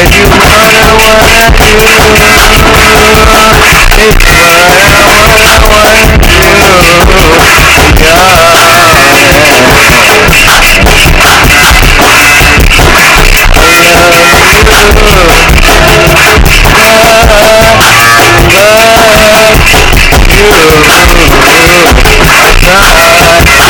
what you wanna wanna do. It's what I wanna wanna do. God, I love you. Love, love you. God.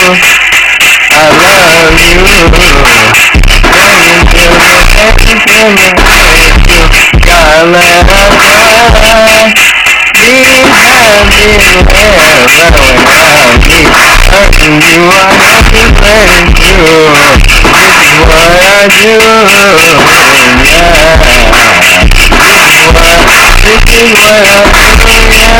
I love you. When you do everything I do, darling, be happy ever without me. Hurting you, I got to blame you. This is what I do Yeah, This is what, this is what I do now.